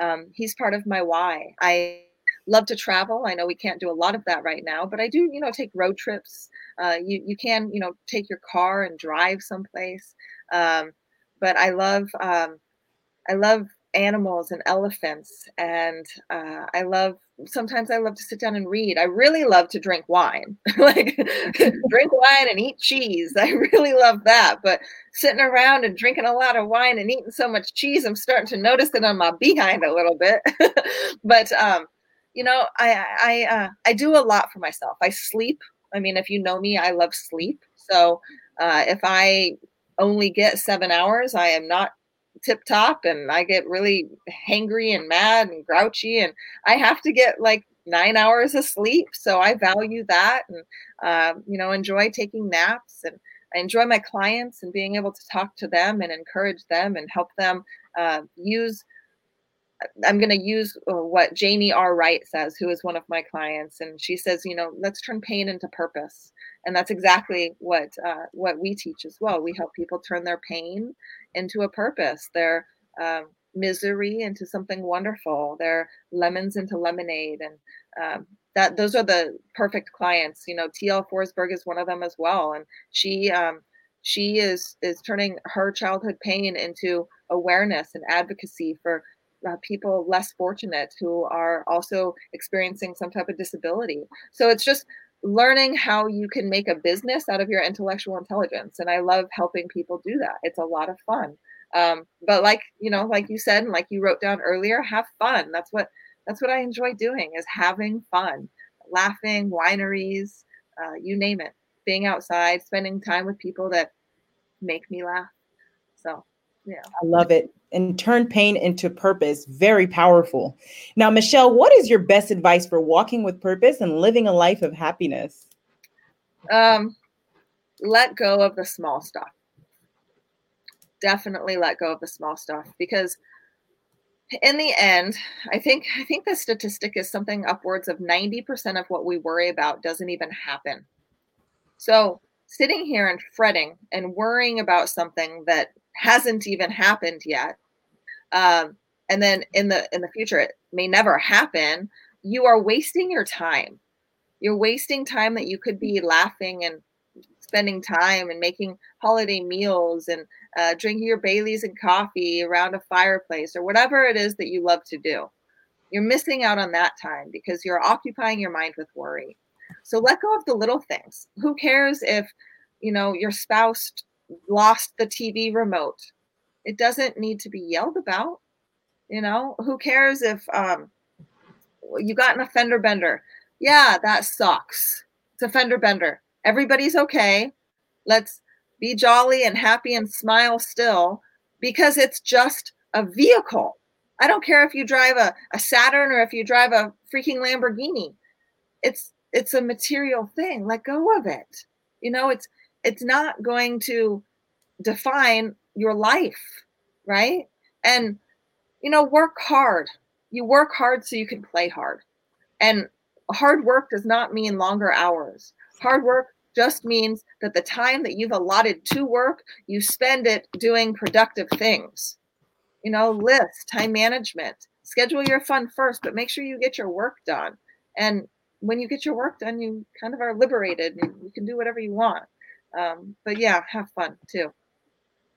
um, he's part of my why. I love to travel. I know we can't do a lot of that right now, but I do, you know, take road trips. Uh, you you can, you know, take your car and drive someplace. Um, but I love um, I love animals and elephants and uh, i love sometimes i love to sit down and read. I really love to drink wine. Like drink wine and eat cheese. I really love that but sitting around and drinking a lot of wine and eating so much cheese i'm starting to notice it on my behind a little bit. But um you know i i uh, i do a lot for myself. I sleep. I mean if you know me i love sleep. So uh, if i only get seven hours i am not tip top and I get really hangry and mad and grouchy and I have to get like nine hours of sleep. So I value that and, uh, you know, enjoy taking naps and I enjoy my clients and being able to talk to them and encourage them and help them uh, use. I'm going to use what Jamie R. Wright says, who is one of my clients, and she says, you know, let's turn pain into purpose and that's exactly what uh, what we teach as well. We help people turn their pain into a purpose, their um, misery into something wonderful, their lemons into lemonade, and um, that those are the perfect clients. You know, TL Forsberg is one of them as well, and she um, she is is turning her childhood pain into awareness and advocacy for uh, people less fortunate who are also experiencing some type of disability. So it's just learning how you can make a business out of your intellectual intelligence and i love helping people do that. It's a lot of fun. Um, but like you know like you said and like you wrote down earlier have fun. That's what that's what i enjoy doing is having fun. Laughing wineries uh, you name it. Being outside spending time with people that make me laugh. So yeah i love it and turn pain into purpose. Very powerful. Now, Michelle, what is your best advice for walking with purpose and living a life of happiness? Um, let go of the small stuff. Definitely let go of the small stuff because in the end, I think I think the statistic is something upwards of 90% of what we worry about doesn't even happen. So sitting here and fretting and worrying about something that hasn't even happened yet. Um, and then in the in the future it may never happen. You are wasting your time. You're wasting time that you could be laughing and spending time and making holiday meals and uh, drinking your baileys and coffee around a fireplace or whatever it is that you love to do. You're missing out on that time because you're occupying your mind with worry. So let go of the little things. Who cares if you know your spouse lost the TV remote. It doesn't need to be yelled about. You know, who cares if um, you got an fender bender? Yeah, that sucks. It's a fender bender. Everybody's okay. Let's be jolly and happy and smile still because it's just a vehicle. I don't care if you drive a, a Saturn or if you drive a freaking Lamborghini. It's it's a material thing. Let go of it. You know, it's it's not going to define your life, right? And you know, work hard. You work hard so you can play hard. And hard work does not mean longer hours. Hard work just means that the time that you've allotted to work, you spend it doing productive things. You know, list, time management, schedule your fun first, but make sure you get your work done. And when you get your work done, you kind of are liberated and you can do whatever you want. Um, but yeah, have fun too.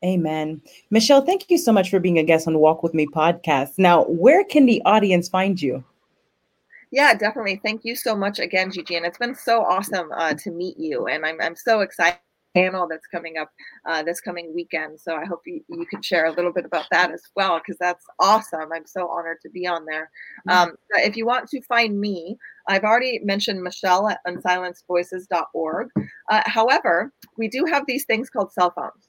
Amen. Michelle, thank you so much for being a guest on Walk With Me podcast. Now, where can the audience find you? Yeah, definitely. Thank you so much again, Gigi. And it's been so awesome uh, to meet you. And I'm, I'm so excited panel that's coming up uh, this coming weekend. So I hope you, you can share a little bit about that as well, because that's awesome. I'm so honored to be on there. Mm-hmm. Um, if you want to find me, I've already mentioned Michelle at unsilencedvoices.org. Uh, however, we do have these things called cell phones.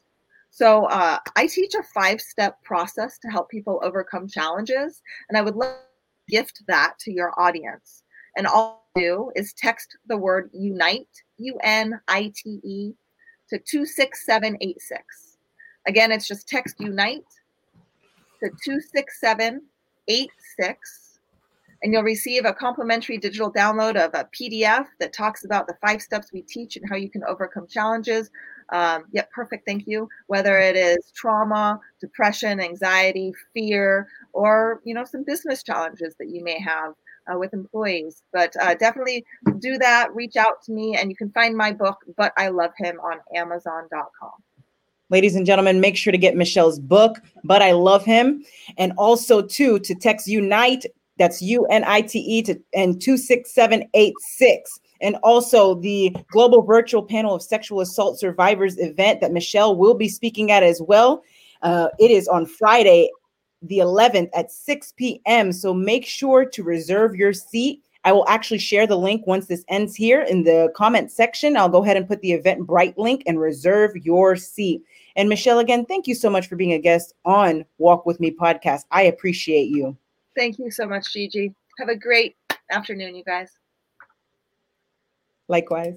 So uh, I teach a five step process to help people overcome challenges. And I would love to gift that to your audience. And all you do is text the word unite, U N I T E, to 26786. Again, it's just text unite to 26786 and you'll receive a complimentary digital download of a PDF that talks about the five steps we teach and how you can overcome challenges. Um, yep, perfect. Thank you. Whether it is trauma, depression, anxiety, fear, or you know some business challenges that you may have uh, with employees. But uh, definitely do that. Reach out to me, and you can find my book, "But I Love Him," on Amazon.com. Ladies and gentlemen, make sure to get Michelle's book, But I Love Him. And also, too, to text Unite, that's U N I T E, to and 26786 and also the global virtual panel of sexual assault survivors event that Michelle will be speaking at as well. Uh, it is on Friday, the 11th at 6 p.m. So make sure to reserve your seat. I will actually share the link once this ends here in the comment section. I'll go ahead and put the Eventbrite link and reserve your seat. And Michelle, again, thank you so much for being a guest on Walk With Me podcast. I appreciate you. Thank you so much, Gigi. Have a great afternoon, you guys. Likewise.